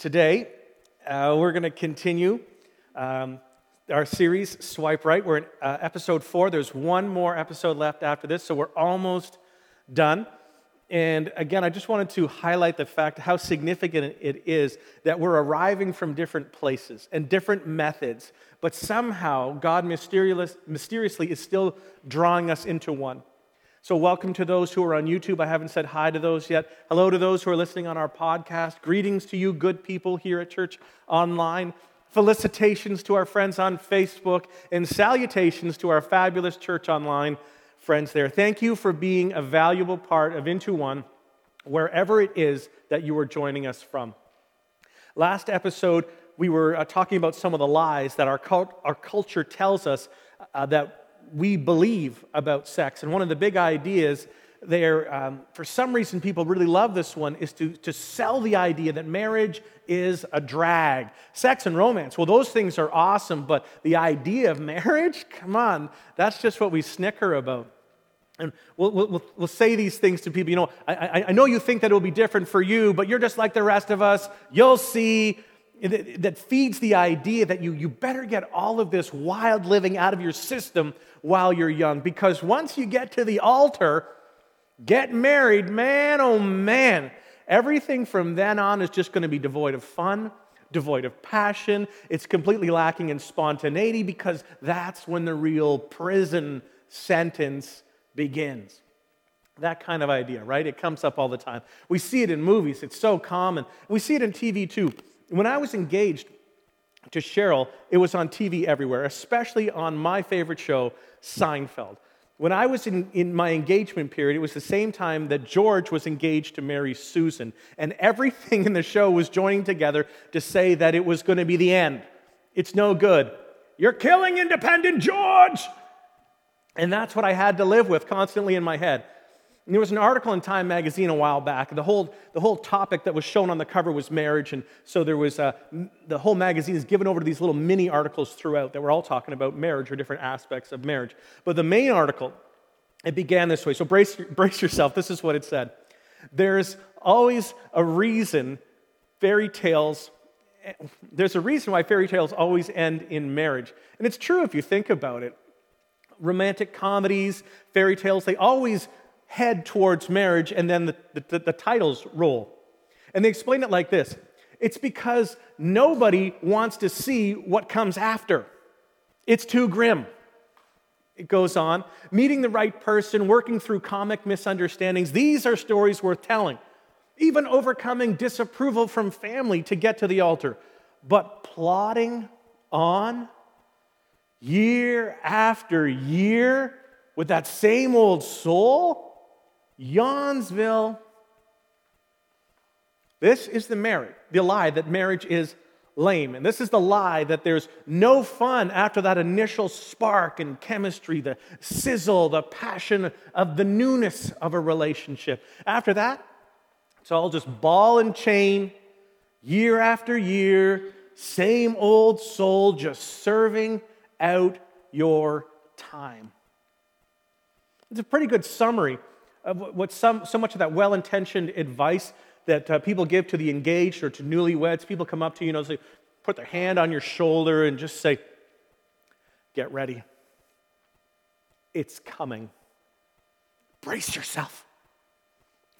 Today, uh, we're going to continue um, our series, Swipe Right. We're in uh, episode four. There's one more episode left after this, so we're almost done. And again, I just wanted to highlight the fact how significant it is that we're arriving from different places and different methods, but somehow God mysteriously is still drawing us into one. So, welcome to those who are on YouTube. I haven't said hi to those yet. Hello to those who are listening on our podcast. Greetings to you, good people here at Church Online. Felicitations to our friends on Facebook, and salutations to our fabulous Church Online friends there. Thank you for being a valuable part of Into One, wherever it is that you are joining us from. Last episode, we were uh, talking about some of the lies that our, cult- our culture tells us uh, that we believe about sex. And one of the big ideas there, um, for some reason, people really love this one, is to, to sell the idea that marriage is a drag. Sex and romance, well, those things are awesome, but the idea of marriage, come on, that's just what we snicker about. And we'll, we'll, we'll say these things to people, you know, I, I know you think that it will be different for you, but you're just like the rest of us. You'll see that feeds the idea that you, you better get all of this wild living out of your system while you're young. Because once you get to the altar, get married, man, oh man, everything from then on is just going to be devoid of fun, devoid of passion. It's completely lacking in spontaneity because that's when the real prison sentence begins. That kind of idea, right? It comes up all the time. We see it in movies, it's so common. We see it in TV too. When I was engaged to Cheryl, it was on TV everywhere, especially on my favorite show, Seinfeld. When I was in, in my engagement period, it was the same time that George was engaged to marry Susan. And everything in the show was joining together to say that it was going to be the end. It's no good. You're killing independent George! And that's what I had to live with constantly in my head. And there was an article in Time magazine a while back. The whole, the whole topic that was shown on the cover was marriage. And so there was uh, a, the whole magazine is given over to these little mini articles throughout that were all talking about marriage or different aspects of marriage. But the main article, it began this way. So brace, brace yourself. This is what it said There's always a reason fairy tales eh, there's a reason why fairy tales always end in marriage. And it's true if you think about it. Romantic comedies, fairy tales, they always head towards marriage, and then the, the, the titles roll. And they explain it like this it's because nobody wants to see what comes after, it's too grim. It goes on. Meeting the right person, working through comic misunderstandings, these are stories worth telling. Even overcoming disapproval from family to get to the altar. But plodding on year after year with that same old soul, Yawnsville. This is the marriage, the lie that marriage is lame. And this is the lie that there's no fun after that initial spark and chemistry, the sizzle, the passion of the newness of a relationship. After that, it's all just ball and chain, year after year, same old soul just serving out your time. It's a pretty good summary what some, so much of that well intentioned advice that uh, people give to the engaged or to newlyweds. People come up to you, you know, put their hand on your shoulder and just say, Get ready. It's coming. Brace yourself.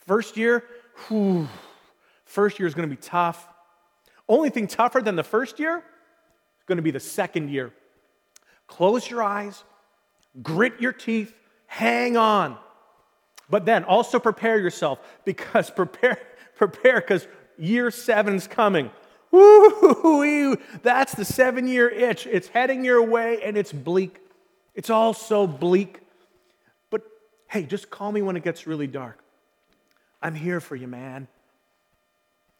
First year, whew, first year is going to be tough. Only thing tougher than the first year is going to be the second year. Close your eyes, grit your teeth, hang on. But then also prepare yourself because prepare, prepare because year seven's coming. Woo, that's the seven year itch. It's heading your way and it's bleak. It's all so bleak. But hey, just call me when it gets really dark. I'm here for you, man.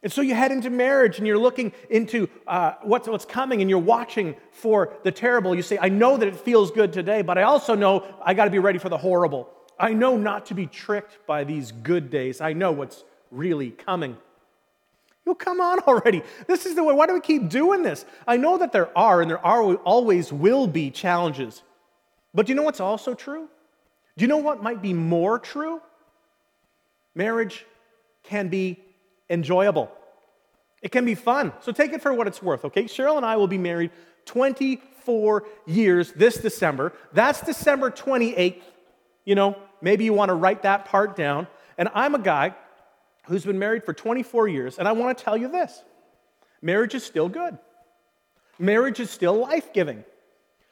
And so you head into marriage and you're looking into uh, what's, what's coming and you're watching for the terrible. You say, I know that it feels good today, but I also know I got to be ready for the horrible. I know not to be tricked by these good days. I know what's really coming. You come on already. This is the way. Why do we keep doing this? I know that there are, and there are always will be challenges. But do you know what's also true? Do you know what might be more true? Marriage can be enjoyable. It can be fun. So take it for what it's worth, okay? Cheryl and I will be married 24 years this December. That's December 28th. You know, maybe you want to write that part down. And I'm a guy who's been married for 24 years, and I want to tell you this marriage is still good, marriage is still life giving.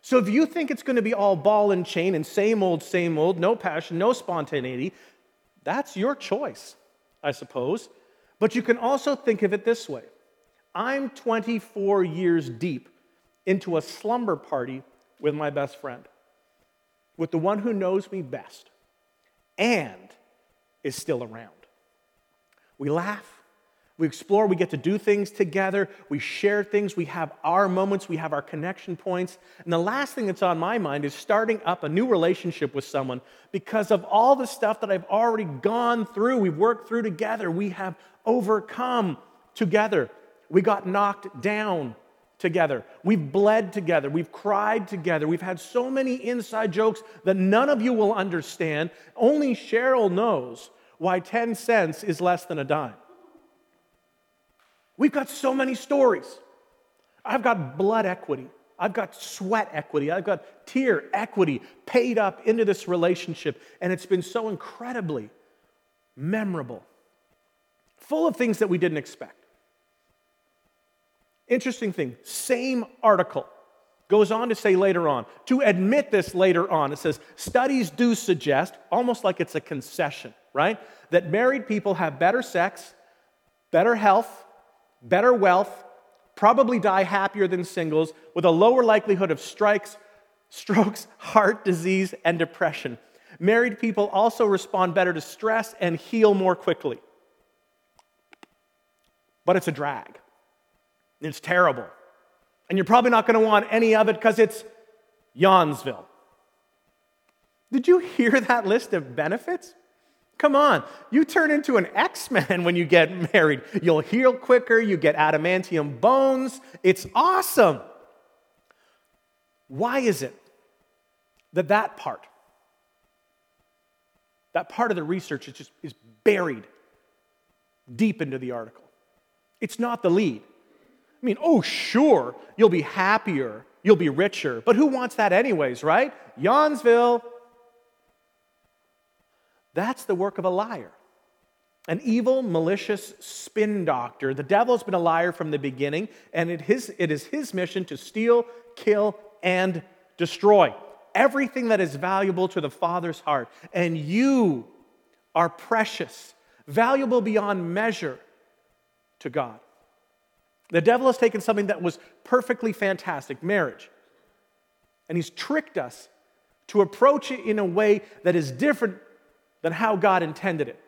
So if you think it's going to be all ball and chain and same old, same old, no passion, no spontaneity, that's your choice, I suppose. But you can also think of it this way I'm 24 years deep into a slumber party with my best friend, with the one who knows me best and is still around. We laugh, we explore, we get to do things together, we share things, we have our moments, we have our connection points. And the last thing that's on my mind is starting up a new relationship with someone because of all the stuff that I've already gone through, we've worked through together, we have overcome together. We got knocked down together. We've bled together. We've cried together. We've had so many inside jokes that none of you will understand. Only Cheryl knows why 10 cents is less than a dime. We've got so many stories. I've got blood equity. I've got sweat equity. I've got tear equity paid up into this relationship. And it's been so incredibly memorable, full of things that we didn't expect. Interesting thing, same article goes on to say later on, to admit this later on, it says, studies do suggest, almost like it's a concession, right? That married people have better sex, better health, better wealth, probably die happier than singles, with a lower likelihood of strikes, strokes, heart disease, and depression. Married people also respond better to stress and heal more quickly. But it's a drag. It's terrible. And you're probably not going to want any of it because it's Yawnsville. Did you hear that list of benefits? Come on, you turn into an X Men when you get married. You'll heal quicker, you get adamantium bones. It's awesome. Why is it that that part, that part of the research is just is buried deep into the article? It's not the lead. I mean, oh, sure, you'll be happier, you'll be richer, but who wants that anyways, right? Yawnsville. That's the work of a liar. An evil, malicious spin doctor. The devil's been a liar from the beginning, and it is, it is his mission to steal, kill, and destroy everything that is valuable to the Father's heart. And you are precious, valuable beyond measure to God. The devil has taken something that was perfectly fantastic, marriage, and he's tricked us to approach it in a way that is different than how God intended it.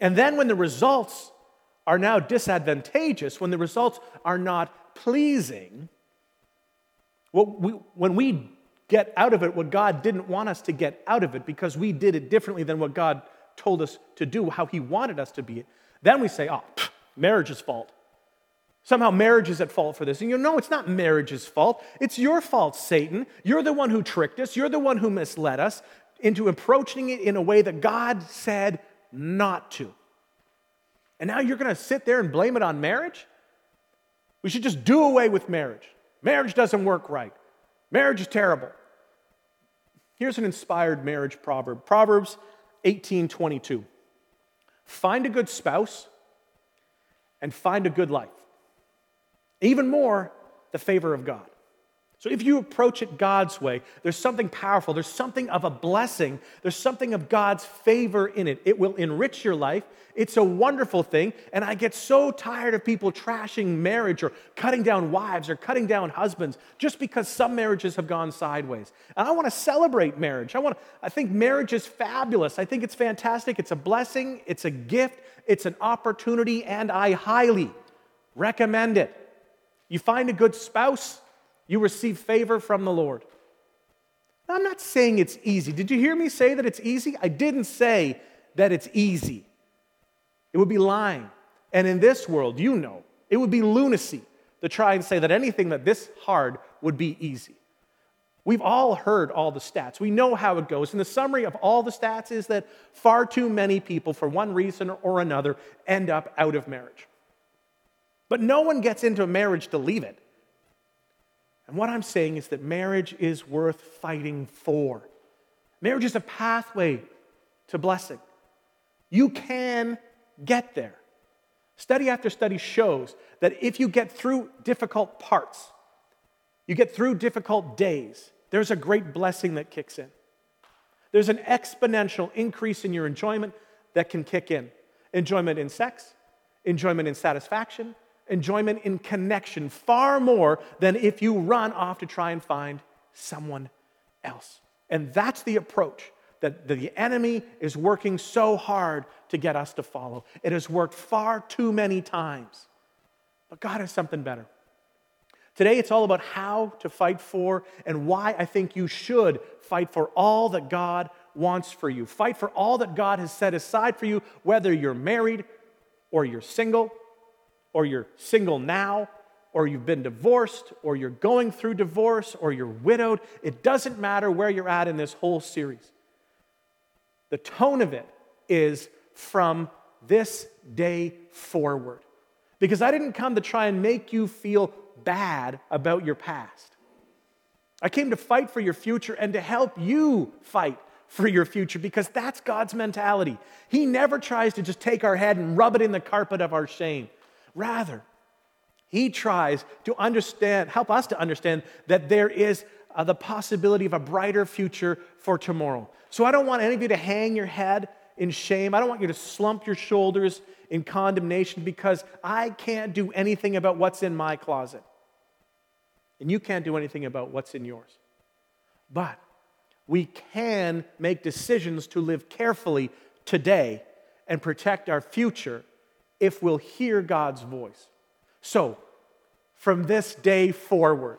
And then when the results are now disadvantageous, when the results are not pleasing, we, when we get out of it what God didn't want us to get out of it because we did it differently than what God told us to do, how He wanted us to be then we say, oh, pff, marriage's fault. Somehow marriage is at fault for this. And you know, it's not marriage's fault. It's your fault, Satan. You're the one who tricked us. You're the one who misled us into approaching it in a way that God said not to. And now you're going to sit there and blame it on marriage? We should just do away with marriage. Marriage doesn't work right. Marriage is terrible. Here's an inspired marriage proverb Proverbs 18:22. Find a good spouse and find a good life. Even more, the favor of God. So if you approach it God's way, there's something powerful, there's something of a blessing, there's something of God's favor in it. It will enrich your life. It's a wonderful thing. And I get so tired of people trashing marriage or cutting down wives or cutting down husbands just because some marriages have gone sideways. And I want to celebrate marriage. I want to, I think marriage is fabulous. I think it's fantastic. It's a blessing, it's a gift, it's an opportunity, and I highly recommend it. You find a good spouse, you receive favor from the Lord. I'm not saying it's easy. Did you hear me say that it's easy? I didn't say that it's easy. It would be lying. And in this world, you know, it would be lunacy to try and say that anything that this hard would be easy. We've all heard all the stats. We know how it goes. And the summary of all the stats is that far too many people, for one reason or another, end up out of marriage. But no one gets into a marriage to leave it. And what I'm saying is that marriage is worth fighting for. Marriage is a pathway to blessing. You can get there. Study after study shows that if you get through difficult parts, you get through difficult days, there's a great blessing that kicks in. There's an exponential increase in your enjoyment that can kick in enjoyment in sex, enjoyment in satisfaction, enjoyment in connection, far more than if you run off to try and find someone else. And that's the approach that the enemy is working so hard to get us to follow. It has worked far too many times. But God has something better. Today, it's all about how to fight for and why I think you should fight for all that God wants for you. Fight for all that God has set aside for you, whether you're married or you're single or you're single now or you've been divorced or you're going through divorce or you're widowed. It doesn't matter where you're at in this whole series. The tone of it is from this day forward. Because I didn't come to try and make you feel bad about your past. I came to fight for your future and to help you fight for your future because that's God's mentality. He never tries to just take our head and rub it in the carpet of our shame. Rather, he tries to understand, help us to understand that there is uh, the possibility of a brighter future for tomorrow. So I don't want any of you to hang your head in shame. I don't want you to slump your shoulders in condemnation because I can't do anything about what's in my closet. And you can't do anything about what's in yours. But we can make decisions to live carefully today and protect our future if we'll hear God's voice. So, from this day forward,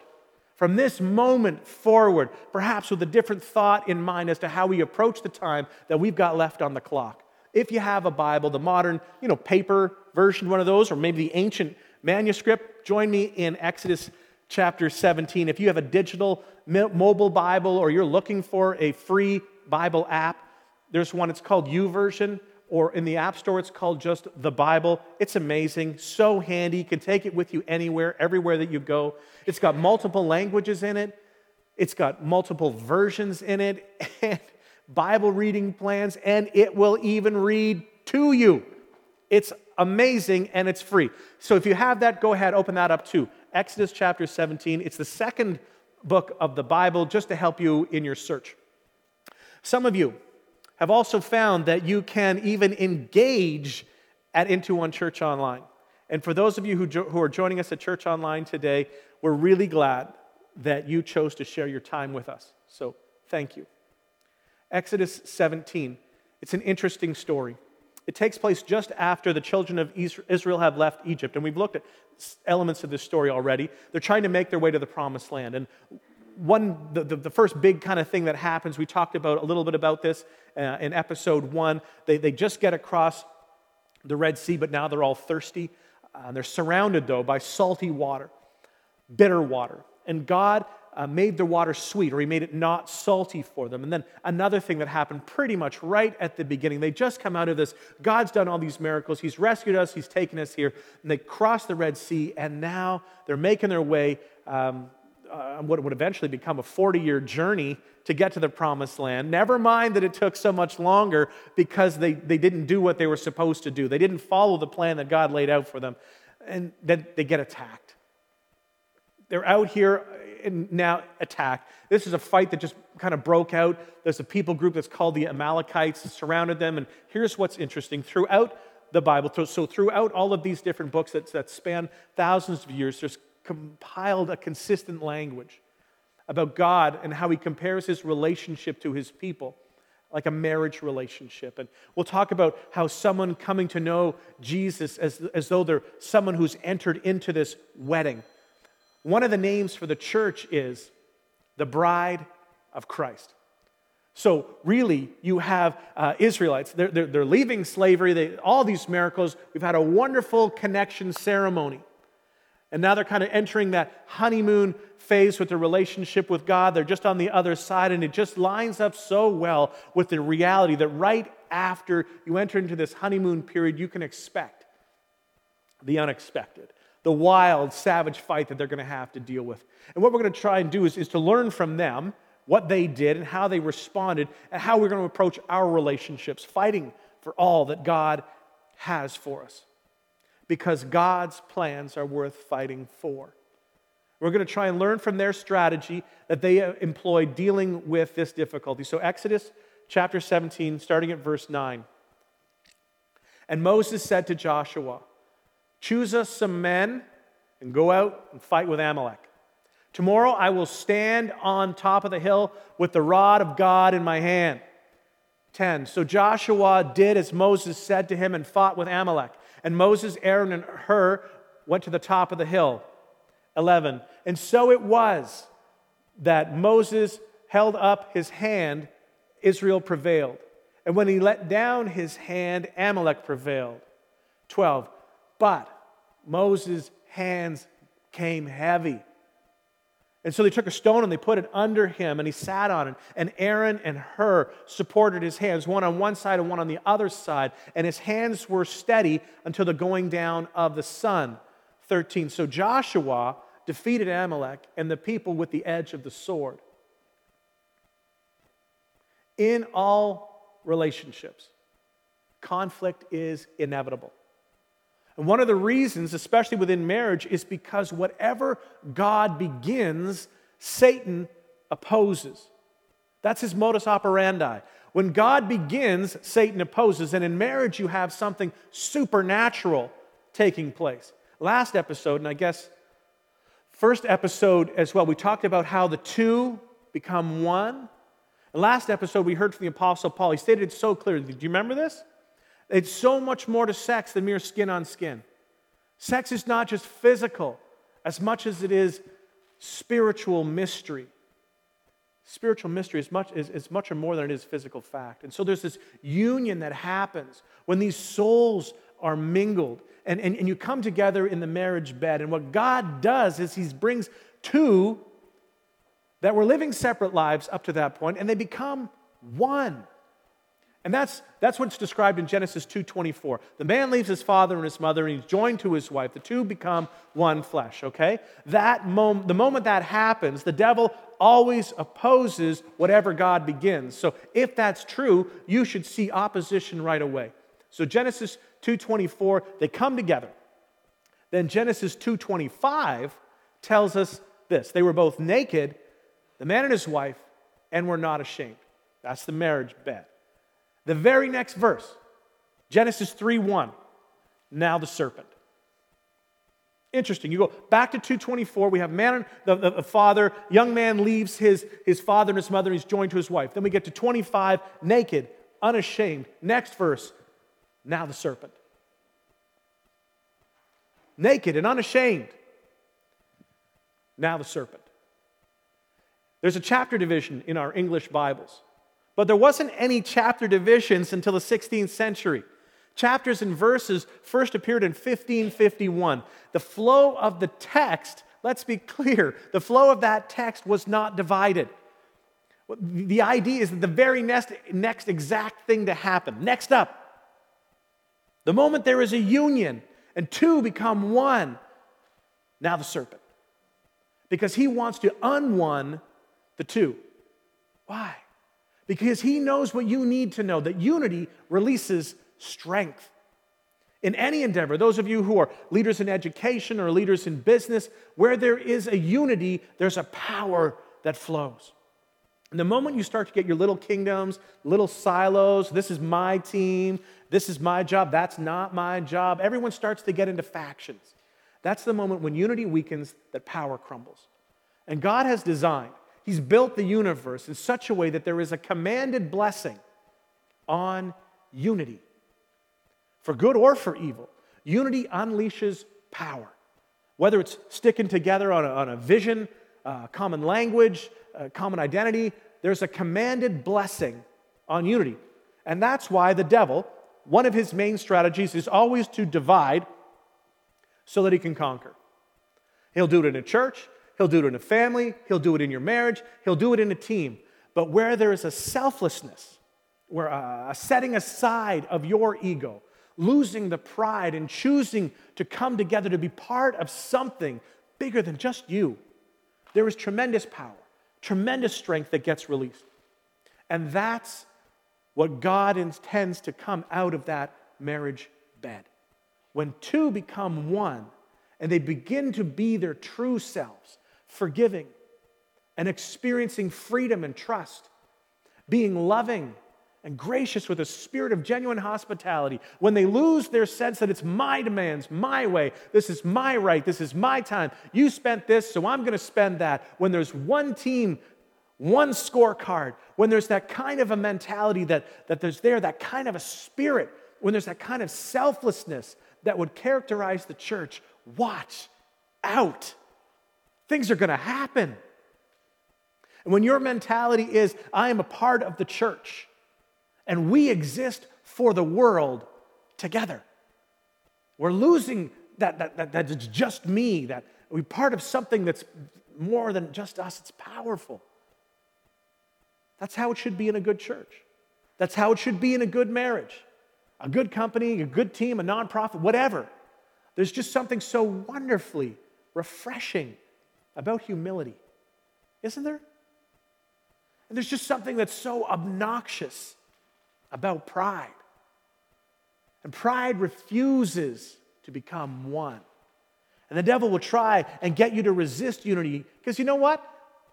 from this moment forward, perhaps with a different thought in mind as to how we approach the time that we've got left on the clock. If you have a Bible, the modern, you know, paper version, one of those, or maybe the ancient manuscript, join me in Exodus chapter 17. If you have a digital mobile Bible or you're looking for a free Bible app, there's one, it's called YouVersion or in the App Store, it's called just the Bible. It's amazing, so handy. You can take it with you anywhere, everywhere that you go. It's got multiple languages in it, it's got multiple versions in it, and Bible reading plans, and it will even read to you. It's amazing and it's free. So if you have that, go ahead, open that up too. Exodus chapter 17. It's the second book of the Bible just to help you in your search. Some of you, have also found that you can even engage at Into One Church Online. And for those of you who, jo- who are joining us at Church Online today, we're really glad that you chose to share your time with us. So thank you. Exodus 17. It's an interesting story. It takes place just after the children of Israel have left Egypt. And we've looked at elements of this story already. They're trying to make their way to the promised land. And one, the, the, the, first big kind of thing that happens, we talked about a little bit about this uh, in episode one. They, they just get across the Red Sea, but now they're all thirsty. Uh, they're surrounded, though, by salty water, bitter water. And God uh, made the water sweet, or He made it not salty for them. And then another thing that happened pretty much right at the beginning they just come out of this. God's done all these miracles. He's rescued us, He's taken us here. And they cross the Red Sea, and now they're making their way. Um, uh, what would eventually become a 40 year journey to get to the promised land. Never mind that it took so much longer because they, they didn't do what they were supposed to do. They didn't follow the plan that God laid out for them. And then they get attacked. They're out here and now attacked. This is a fight that just kind of broke out. There's a people group that's called the Amalekites that surrounded them. And here's what's interesting throughout the Bible, so throughout all of these different books that, that span thousands of years, there's compiled a consistent language about God and how he compares his relationship to his people, like a marriage relationship. And we'll talk about how someone coming to know Jesus as, as though they're someone who's entered into this wedding. One of the names for the church is the bride of Christ. So, really, you have uh, Israelites. They're, they're, they're leaving slavery, they, all these miracles. We've had a wonderful connection ceremony. And now they're kind of entering that honeymoon phase with their relationship with God. They're just on the other side, and it just lines up so well with the reality that right after you enter into this honeymoon period, you can expect the unexpected. the wild, savage fight that they're going to have to deal with. And what we're going to try and do is, is to learn from them what they did and how they responded, and how we're going to approach our relationships, fighting for all that God has for us. Because God's plans are worth fighting for. We're going to try and learn from their strategy that they uh, employed dealing with this difficulty. So, Exodus chapter 17, starting at verse 9. And Moses said to Joshua, Choose us some men and go out and fight with Amalek. Tomorrow I will stand on top of the hill with the rod of God in my hand. 10. So Joshua did as Moses said to him and fought with Amalek. And Moses, Aaron, and Hur went to the top of the hill. 11. And so it was that Moses held up his hand, Israel prevailed. And when he let down his hand, Amalek prevailed. 12. But Moses' hands came heavy. And so they took a stone and they put it under him, and he sat on it. And Aaron and Hur supported his hands, one on one side and one on the other side. And his hands were steady until the going down of the sun. 13. So Joshua defeated Amalek and the people with the edge of the sword. In all relationships, conflict is inevitable. And one of the reasons, especially within marriage, is because whatever God begins, Satan opposes. That's his modus operandi. When God begins, Satan opposes. And in marriage, you have something supernatural taking place. Last episode, and I guess first episode as well, we talked about how the two become one. Last episode, we heard from the Apostle Paul. He stated it so clearly. Do you remember this? It's so much more to sex than mere skin on skin. Sex is not just physical as much as it is spiritual mystery. Spiritual mystery is much, is, is much more than it is physical fact. And so there's this union that happens when these souls are mingled and, and, and you come together in the marriage bed. And what God does is He brings two that were living separate lives up to that point, and they become one. And that's, that's what's described in Genesis 2.24. The man leaves his father and his mother and he's joined to his wife. The two become one flesh, okay? That mom- the moment that happens, the devil always opposes whatever God begins. So if that's true, you should see opposition right away. So Genesis 2.24, they come together. Then Genesis 2.25 tells us this. They were both naked, the man and his wife, and were not ashamed. That's the marriage bed. The very next verse, Genesis 3 1. Now the serpent. Interesting. You go back to 224. We have man, the, the, the, father, young man leaves his, his father and his mother, and he's joined to his wife. Then we get to 25, naked, unashamed. Next verse, now the serpent. Naked and unashamed. Now the serpent. There's a chapter division in our English Bibles. But there wasn't any chapter divisions until the 16th century. Chapters and verses first appeared in 1551. The flow of the text, let's be clear, the flow of that text was not divided. The idea is that the very next, next exact thing to happen, next up, the moment there is a union and two become one, now the serpent. Because he wants to unone the two. Why? Because he knows what you need to know that unity releases strength. In any endeavor, those of you who are leaders in education or leaders in business, where there is a unity, there's a power that flows. And the moment you start to get your little kingdoms, little silos, this is my team, this is my job, that's not my job, everyone starts to get into factions. That's the moment when unity weakens, that power crumbles. And God has designed He's built the universe in such a way that there is a commanded blessing on unity. For good or for evil, unity unleashes power. Whether it's sticking together on a, on a vision, a common language, a common identity, there's a commanded blessing on unity. And that's why the devil, one of his main strategies is always to divide so that he can conquer. He'll do it in a church, He'll do it in a family, he'll do it in your marriage, he'll do it in a team. But where there is a selflessness, where uh, a setting aside of your ego, losing the pride and choosing to come together to be part of something bigger than just you, there is tremendous power, tremendous strength that gets released. And that's what God intends to come out of that marriage bed. When two become one and they begin to be their true selves, forgiving and experiencing freedom and trust, being loving and gracious with a spirit of genuine hospitality, when they lose their sense that it's my demands, my way, this is my right, this is my time, you spent this, so I'm going to spend that, when there's one team, one scorecard, when there's that kind of a mentality that, that there's there, that kind of a spirit, when there's that kind of selflessness that would characterize the church, watch out. Things are going to happen. And when your mentality is, I am a part of the church, and we exist for the world together. We're losing that, that, that, that it's just me, that we're part of something that's more than just us, it's powerful. That's how it should be in a good church. That's how it should be in a good marriage, a good company, a good team, a nonprofit, whatever. There's just something so wonderfully refreshing about humility, isn't there? And there's just something that's so obnoxious about pride. And pride refuses to become one. And the devil will try and get you to resist unity because you know what?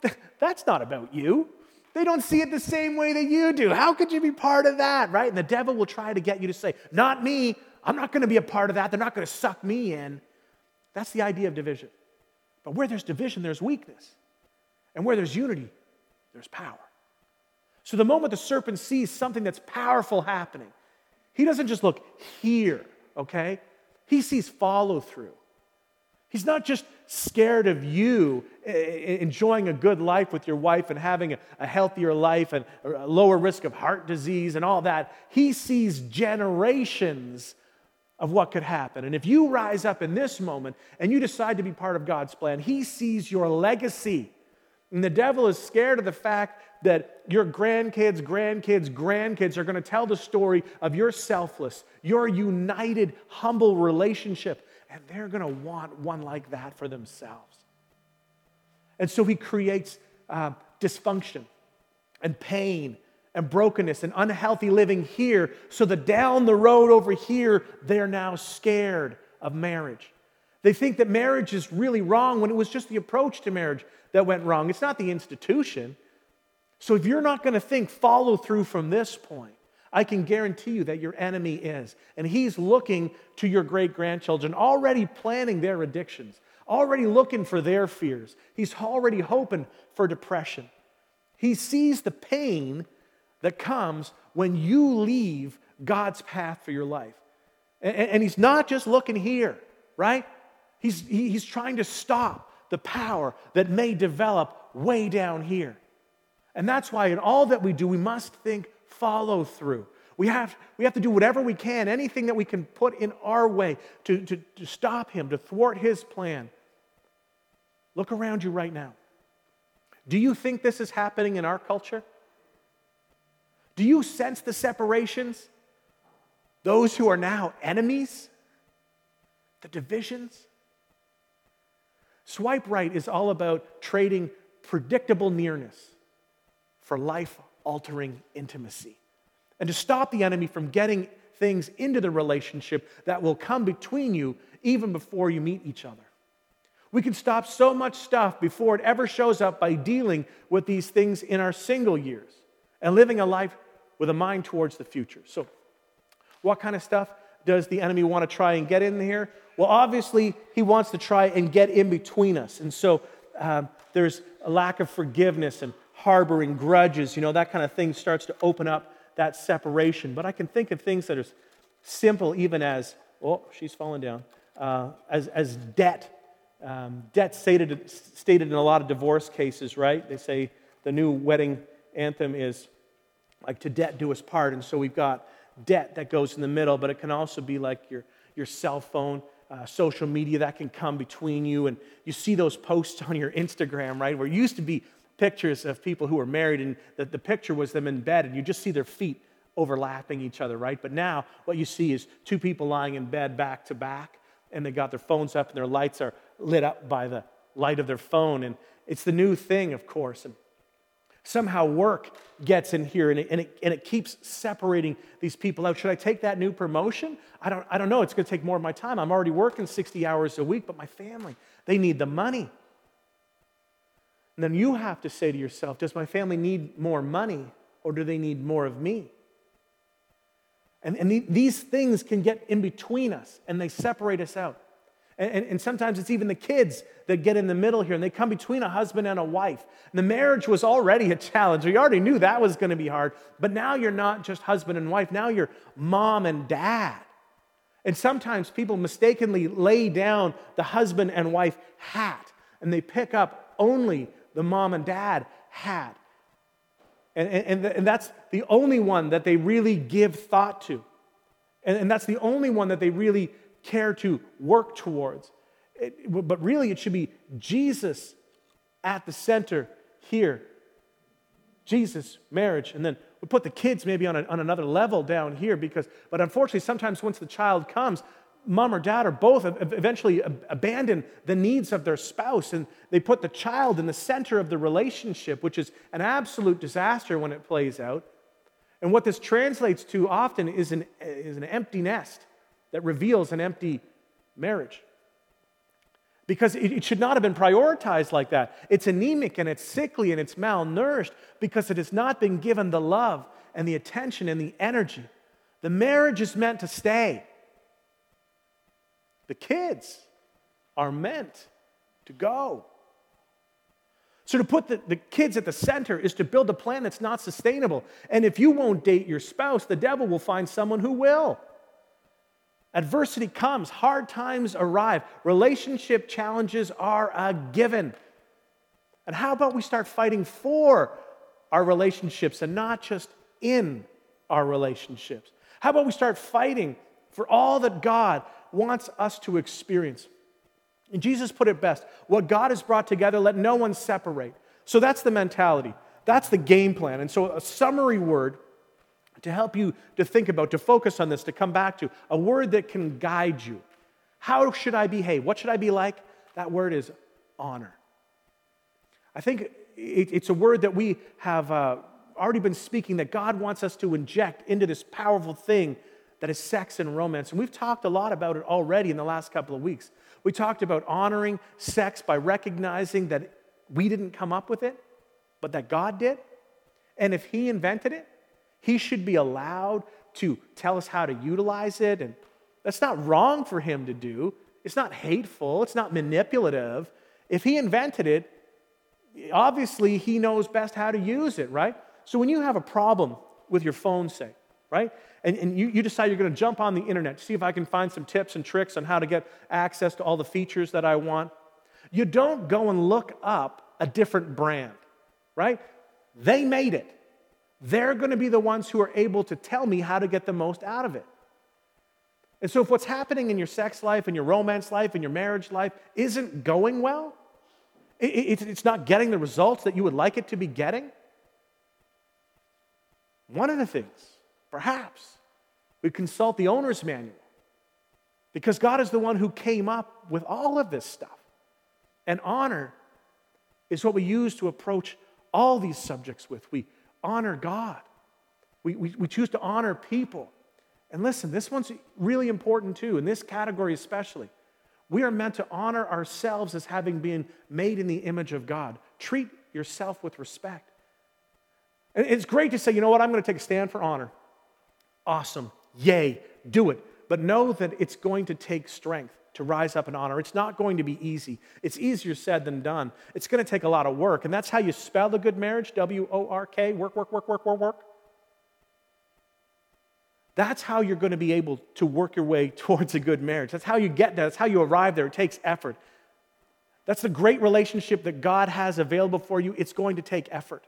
That's not about you. They don't see it the same way that you do. How could you be part of that, right? And the devil will try to get you to say, Not me. I'm not going to be a part of that. They're not going to suck me in. That's the idea of division. But where there's division, there's weakness. And where there's unity, there's power. So the moment the serpent sees something that's powerful happening, he doesn't just look here, okay? He sees follow through. He's not just scared of you eh, eh, enjoying a good life with your wife and having a, healthier life and a lower risk of heart disease and all that. He sees generations of what could happen. And if you rise up in this moment and you decide to be part of God's plan, He sees your legacy. And the devil is scared of the fact that your grandkids, grandkids, grandkids are going to tell the story of your selfless, your united, humble relationship. And they're going to want one like that for themselves. And so he creates uh, dysfunction and pain and brokenness and unhealthy living here, so that down the road over here, they're now scared of marriage. They think that marriage is really wrong when it was just the approach to marriage that went wrong. It's not the institution. So if you're not going to think follow through from this point, I can guarantee you that your enemy is. And he's looking to your great grandchildren, already planning their addictions, already looking for their fears. He's already hoping for depression. He sees the pain that comes when you leave God's path for your life. And, and he's not just looking here, right? He's, he, he's trying to stop the power that may develop way down here. And that's why in all that we do, we must think follow through. We have, we have to do whatever we can, anything that we can put in our way to, to, to stop him, to thwart his plan. Look around you right now. Do you think this is happening in our culture? Do you sense the separations? Those who are now enemies? The divisions? Swipe right is all about trading predictable nearness for life altering intimacy. And to stop the enemy from getting things into the relationship that will come between you even before you meet each other. We can stop so much stuff before it ever shows up by dealing with these things in our single years and living a life with a mind towards the future. So, what kind of stuff does the enemy want to try and get in here? Well, obviously, he wants to try and get in between us. And so, um, there's a lack of forgiveness and harboring grudges, you know, that kind of thing starts to open up that separation. But I can think of things that are simple, even as, oh, she's fallen down, uh, as, as debt. Um, debt stated, stated in a lot of divorce cases, right? They say the new wedding anthem is like to debt do us part. And so we've got debt that goes in the middle, but it can also be like your, your cell phone, uh, social media that can come between you. And you see those posts on your Instagram, right? Where it used to be pictures of people who were married, and the, the picture was them in bed, and you just see their feet overlapping each other, right? But now what you see is two people lying in bed back to back, and they got their phones up and their lights are lit up by the light of their phone. And it's the new thing, of course. And somehow work gets in here and it, and, it, and it keeps separating these people out. Should I take that new promotion? I don't, I don't know. It's going to take more of my time. I'm already working 60 hours a week, but my family, they need the money. And then you have to say to yourself, does my family need more money or do they need more of me? And, and these things can get in between us and they separate us out. And, and, and, sometimes it's even the kids that get in the middle here and they come between a husband and a wife. And the marriage was already a challenge. We already knew that was going to be hard. But now you're not just husband and wife, now you're mom and dad. And sometimes people mistakenly lay down the husband and wife hat and they pick up only the mom and dad hat. And, and, and that's the only one that they really give thought to. And, and that's the only one that they really care to work towards. It, but really, it should be Jesus at the center here. Jesus, marriage, and then we put the kids maybe on, a, on another level down here because, but unfortunately, sometimes once the child comes, mom or dad or both eventually abandon the needs of their spouse and they put the child in the center of the relationship, which is an absolute disaster when it plays out. And what this translates to often is an, is an empty nest that reveals an empty marriage. Because it, should not have been prioritized like that. It's anemic and it's sickly and it's malnourished because it has not been given the love and the attention and the energy. The marriage is meant to stay. The kids are meant to go. So, to put the, the kids at the center is to build a plan that's not sustainable. And if you won't date your spouse, the devil will find someone who will. Adversity comes, hard times arrive, relationship challenges are a given. And how about we start fighting for our relationships and not just in our relationships? How about we start fighting for all that God wants us to experience? And Jesus put it best what God has brought together, let no one separate. So that's the mentality, that's the game plan. And so, a summary word to help you to think about, to focus on this, to come back to, a word that can guide you. How should I behave? What should I be like? That word is honor. I think it's a word that we have uh, already been speaking that God wants us to inject into this powerful thing that is sex and romance. And we've talked a lot about it already in the last couple of weeks. We talked about honoring sex by recognizing that we didn't come up with it, but that God did. And if He invented it, he should be allowed to tell us how to utilize it. And that's not wrong for him to do. It's not hateful, it's not manipulative. If he invented it, obviously he knows best how to use it, right? So when you have a problem with your phone, say, right? And, and you, you decide you're going to jump on the internet to see if I can find some tips and tricks on how to get access to all the features that I want. You don't go and look up a different brand, right? They made it. They're going to be the ones who are able to tell me how to get the most out of it. And so, if what's happening in your sex life, in your romance life, in your marriage life isn't going well, it's not getting the results that you would like it to be getting, one of the things, perhaps, we consult the owner's manual. Because God is the one who came up with all of this stuff. And honor is what we use to approach all these subjects with. We honor God. We, we, we choose to honor people. And listen, this one's really important too, in this category especially. We are meant to honor ourselves as having been made in the image of God. Treat yourself with respect. And it's great to say, you know what, I'm going to take a stand for honor. Awesome. Yay. Do it. But know that it's going to take strength to rise up in honor. It's not going to be easy. It's easier said than done. It's going to take a lot of work. And that's how you spell a good marriage W O R K, work, work, work, work, work, work. That's how you're going to be able to work your way towards a good marriage. That's how you get there. That's how you arrive there. It takes effort. That's the great relationship that God has available for you. It's going to take effort.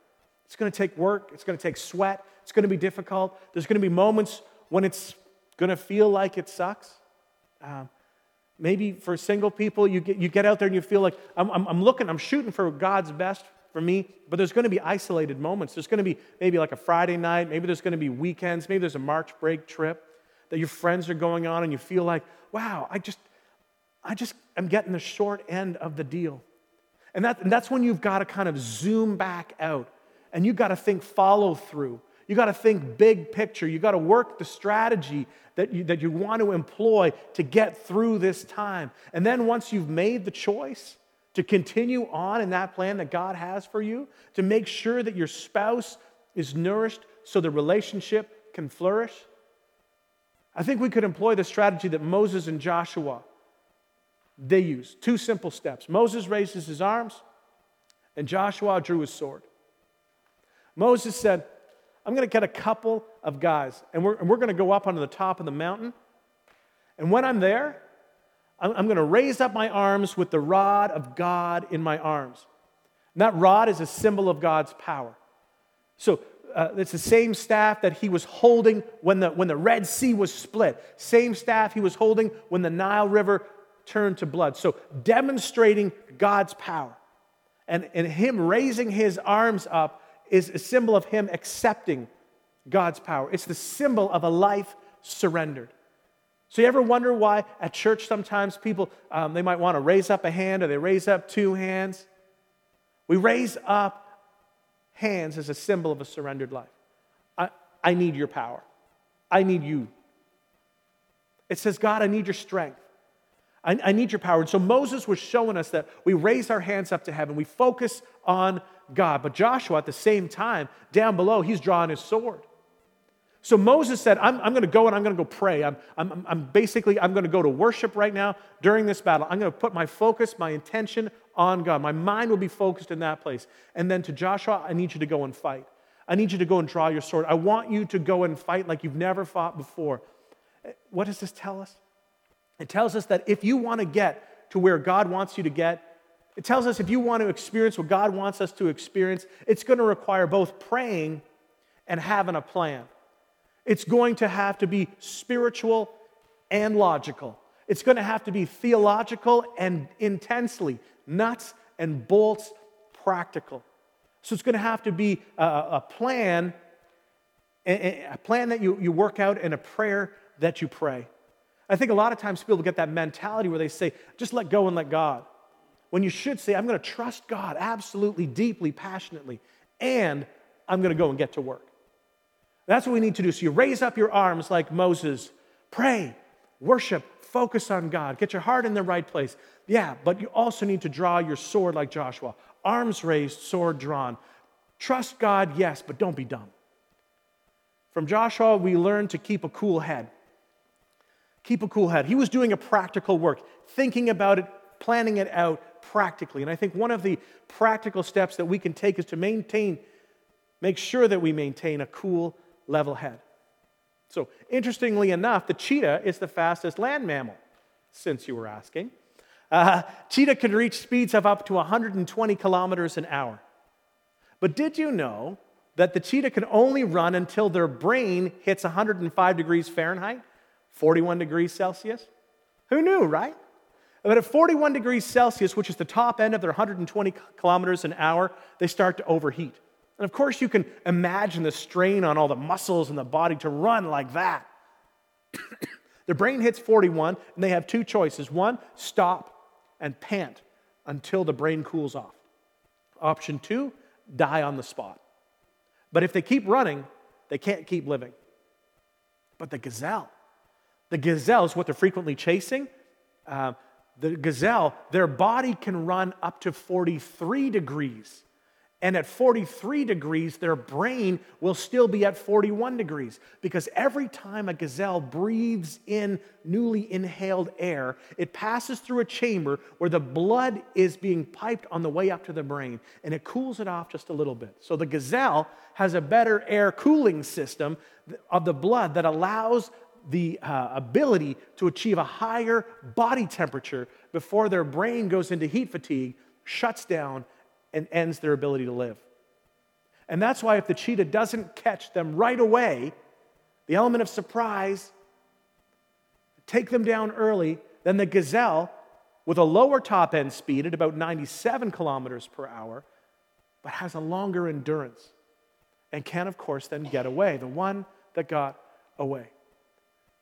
It's going to take work. It's going to take sweat. It's going to be difficult. There's going to be moments when it's going to feel like it sucks. Um, Maybe for single people, you get, you get out there and you feel like, I'm, I'm, I'm looking, I'm shooting for God's best for me, but there's going to be isolated moments. There's going to be maybe like a Friday night, maybe there's going to be weekends, maybe there's a March break trip that your friends are going on and you feel like, wow, I just, I just am getting the short end of the deal. And, that, and that's when you've got to kind of zoom back out and you've got to think follow through. You got to think big picture. You got to work the strategy that you, that you want to employ to get through this time. And then once you've made the choice to continue on in that plan that God has for you, to make sure that your spouse is nourished so the relationship can flourish, I think we could employ the strategy that Moses and Joshua they used. Two simple steps. Moses raises his arms and Joshua drew his sword. Moses said, I'm going to get a couple of guys and we're, and we're going to go up onto the top of the mountain. And when I'm there, I'm, I'm going to raise up my arms with the rod of God in my arms. And that rod is a symbol of God's power. So uh, it's the same staff that he was holding when the, when the Red Sea was split, same staff he was holding when the Nile River turned to blood. So demonstrating God's power. And, and him raising his arms up is a symbol of him accepting God's power. It's the symbol of a life surrendered. So you ever wonder why at church sometimes people, um, they might want to raise up a hand or they raise up two hands? We raise up hands as a symbol of a surrendered life. I, I need your power. I need you. It says, God, I need your strength. I, I, need your power. And so Moses was showing us that we raise our hands up to heaven, we focus on God. But Joshua, at the same time, down below, he's drawing his sword. So Moses said, I'm, I'm going to go and I'm going to go pray. I'm, I'm, I'm basically, I'm going to go to worship right now during this battle. I'm going to put my focus, my intention on God. My mind will be focused in that place. And then to Joshua, I need you to go and fight. I need you to go and draw your sword. I want you to go and fight like you've never fought before. What does this tell us? It tells us that if you want to get to where God wants you to get, it tells us if you want to experience what God wants us to experience, it's going to require both praying and having a plan. It's going to have to be spiritual and logical. It's going to have to be theological and intensely, nuts and bolts practical. So it's going to have to be a, a plan, a plan that you, you work out and a prayer that you pray. I think a lot of times people get that mentality where they say, just let go and let God. When you should say, I'm going to trust God absolutely, deeply, passionately, and I'm going to go and get to work. That's what we need to do. So you raise up your arms like Moses, pray, worship, focus on God, get your heart in the right place. Yeah, but you also need to draw your sword like Joshua arms raised, sword drawn. Trust God, yes, but don't be dumb. From Joshua, we learn to keep a cool head. Keep a cool head. He was doing a practical work, thinking about it, planning it out practically. And I think one of the practical steps that we can take is to maintain, make sure that we maintain a cool level head. So, interestingly enough, the cheetah is the fastest land mammal, since you were asking. Uh, cheetah can reach speeds of up to 120 kilometers an hour. But did you know that the cheetah can only run until their brain hits 105 degrees Fahrenheit, 41 degrees Celsius? Who knew, right? But at 41 degrees Celsius, which is the top end of their 120 kilometers an hour, they start to overheat. And of course, you can imagine the strain on all the muscles in the body to run like that. the brain hits 41, and they have two choices one, stop and pant until the brain cools off. Option two, die on the spot. But if they keep running, they can't keep living. But the gazelle, the gazelle is what they're frequently chasing. Uh, the gazelle, their body can run up to 43 degrees and at 43 degrees, their brain will still be at 41 degrees because every time a gazelle breathes in newly inhaled air, it passes through a chamber where the blood is being piped on the way up to the brain and it cools it off just a little bit. So the gazelle has a better air cooling system of the blood that allows the uh, ability to achieve a higher body temperature before their brain goes into heat fatigue, shuts down, and ends their ability to live. And that's why if the cheetah doesn't catch them right away, the element of surprise, take them down early, then the gazelle, with a lower top end speed at about 97 kilometers per hour, but has a longer endurance and can, of course, then get away. The one that got away.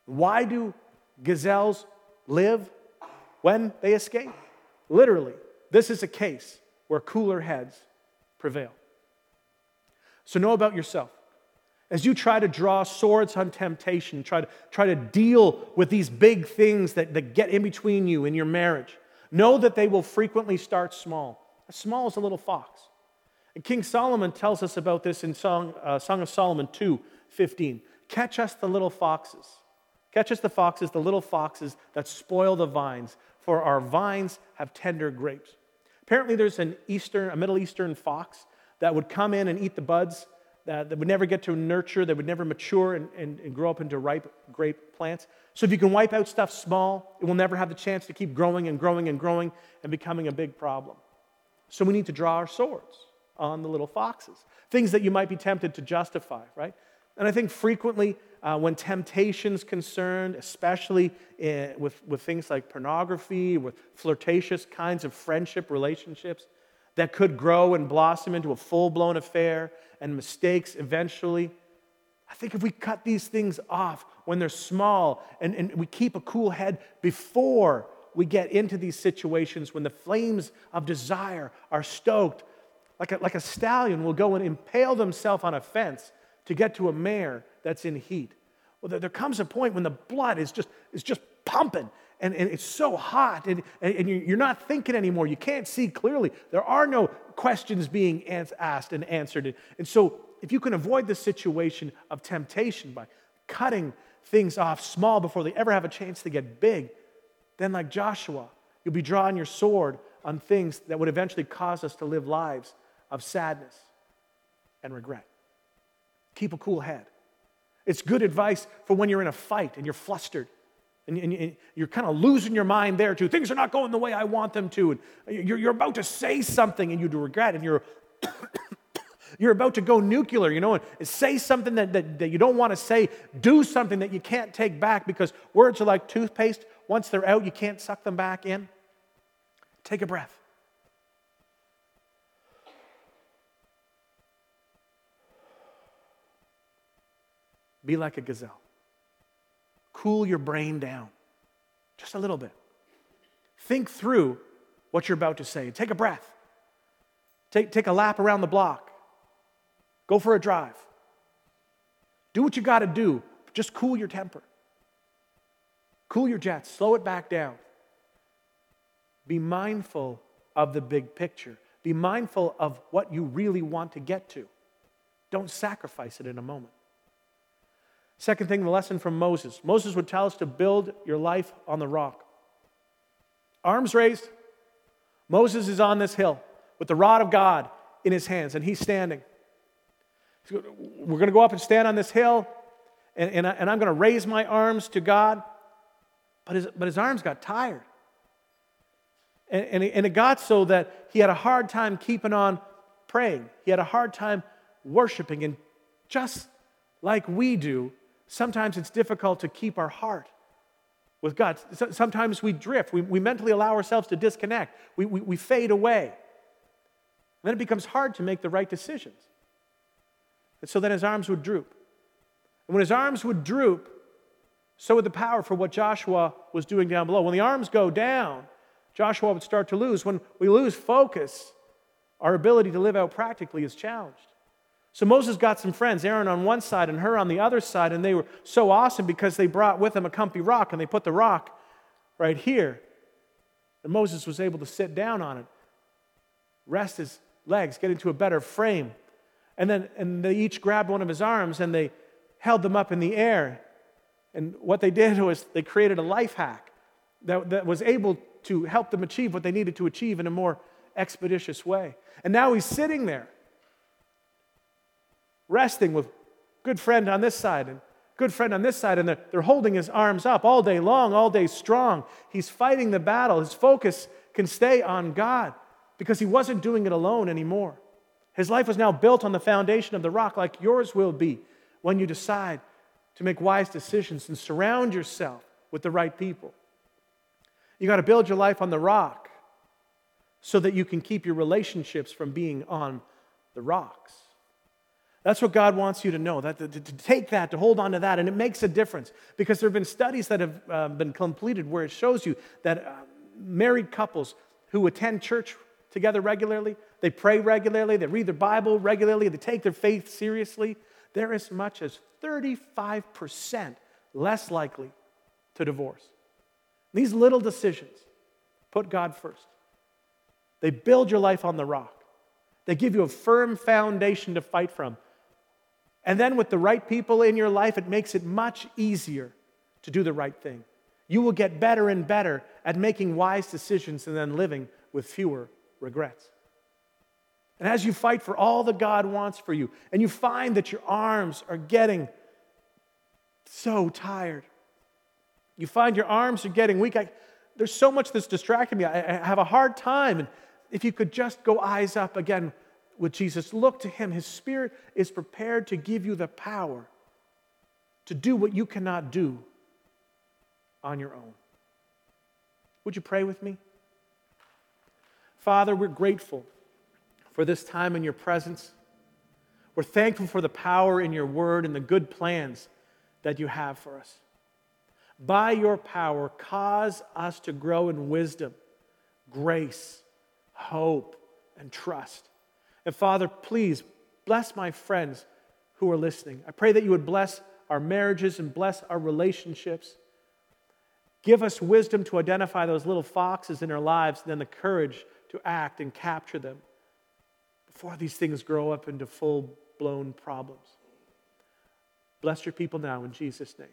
Why do gazelles live when they escape? Literally, this is a case where cooler heads prevail. So, know about yourself. As you try to draw swords on temptation, try to, try to deal with these big things that, that get in between you in your marriage, know that they will frequently start small, as small as a little fox. And King Solomon tells us about this in Song, uh, Song of Solomon 2 15. Catch us the little foxes. Catch us the foxes, the little foxes that spoil the vines, for our vines have tender grapes. Apparently, there's an Eastern, a Middle Eastern fox that would come in and eat the buds that, that would never get to nurture, that would never mature and, and, and grow up into ripe grape plants. So if you can wipe out stuff small, it will never have the chance to keep growing and growing and growing and becoming a big problem. So we need to draw our swords on the little foxes, things that you might be tempted to justify, right? And I think frequently uh, when temptation's concerned, especially in, with, with things like pornography, with flirtatious kinds of friendship relationships, that could grow and blossom into a full blown affair and mistakes eventually. I think if we cut these things off when they're small and, and we keep a cool head before we get into these situations when the flames of desire are stoked, like a, like a stallion will go and impale themselves on a fence to get to a mare that's in heat. Well, there, comes a point when the blood is just, is just pumping and, and it's so hot and, and you're not thinking anymore. You can't see clearly. There are no questions being asked and answered. And so, if you can avoid the situation of temptation by cutting things off small before they ever have a chance to get big, then, like Joshua, you'll be drawing your sword on things that would eventually cause us to live lives of sadness and regret. Keep a cool head. It's good advice for when you're in a fight and you're flustered and, and, you're kind of losing your mind there too. Things are not going the way I want them to. And you're, you're about to say something and you regret, and you're you're about to go nuclear, you know, and say something that, that, that you don't want to say, do something that you can't take back because words are like toothpaste. Once they're out, you can't suck them back in. Take a breath. Be like a gazelle. Cool your brain down just a little bit. Think through what you're about to say. Take a breath. Take, take a lap around the block. Go for a drive. Do what you got to do. Just cool your temper. Cool your jets. Slow it back down. Be mindful of the big picture. Be mindful of what you really want to get to. Don't sacrifice it in a moment. Second thing, the lesson from Moses. Moses would tell us to build your life on the rock. Arms raised. Moses is on this hill with the rod of God in his hands, and he's standing. We're going to go up and stand on this hill, and, and, I, and I'm going to raise my arms to God. But his, but his arms got tired. And, and, and it got so that he had a hard time keeping on praying. He had a hard time worshiping. And just like we do, sometimes it's difficult to keep our heart with God. Sometimes we drift. We, we mentally allow ourselves to disconnect. We, we, we fade away. then it becomes hard to make the right decisions. And so then his arms would droop. And when his arms would droop, so would the power for what Joshua was doing down below. When the arms go down, Joshua would start to lose. When we lose focus, our ability to live out practically is challenged. So Moses got some friends, Aaron on one side and Hur on the other side, and they were so awesome because they brought with them a comfy rock and they put the rock right here. And Moses was able to sit down on it, rest his legs, get into a better frame. And then and they each grabbed one of his arms and they held them up in the air. And what they did was they created a life hack that, that was able to help them achieve what they needed to achieve in a more expeditious way. And now he's sitting there resting with good friend on this side and good friend on this side, and they're, they're holding his arms up all day long, all day strong. He's fighting the battle. His focus can stay on God because he wasn't doing it alone anymore. His life was now built on the foundation of the rock, like yours will be when you decide to make wise decisions and surround yourself with the right people. You got to build your life on the rock so that you can keep your relationships from being on the rocks. That's what God wants you to know, that, to, to take that, to hold on to that. And it makes a difference because there have been studies that have uh, been completed where it shows you that uh, married couples who attend church together regularly, they pray regularly, they read their Bible regularly, they take their faith seriously, they're as much as 35% less likely to divorce. These little decisions put God first. They build your life on the rock. They give you a firm foundation to fight from. And then, with the right people in your life, it makes it much easier to do the right thing. You will get better and better at making wise decisions and then living with fewer regrets. And as you fight for all that God wants for you, and you find that your arms are getting so tired, you find your arms are getting weak. I, there's so much that's distracting me. I, I have a hard time. And if you could just go eyes up again with Jesus, look to Him. His Spirit is prepared to give you the power to do what you cannot do on your own. Would you pray with me? Father, we're grateful for this time in your presence. We're thankful for the power in your word and the good plans that you have for us. By your power, cause us to grow in wisdom, grace, hope, and trust. And Father, please bless my friends who are listening. I pray that you would bless our marriages and bless our relationships. Give us wisdom to identify those little foxes in our lives and then the courage to act and capture them before these things grow up into full blown problems. Bless your people now in Jesus' name.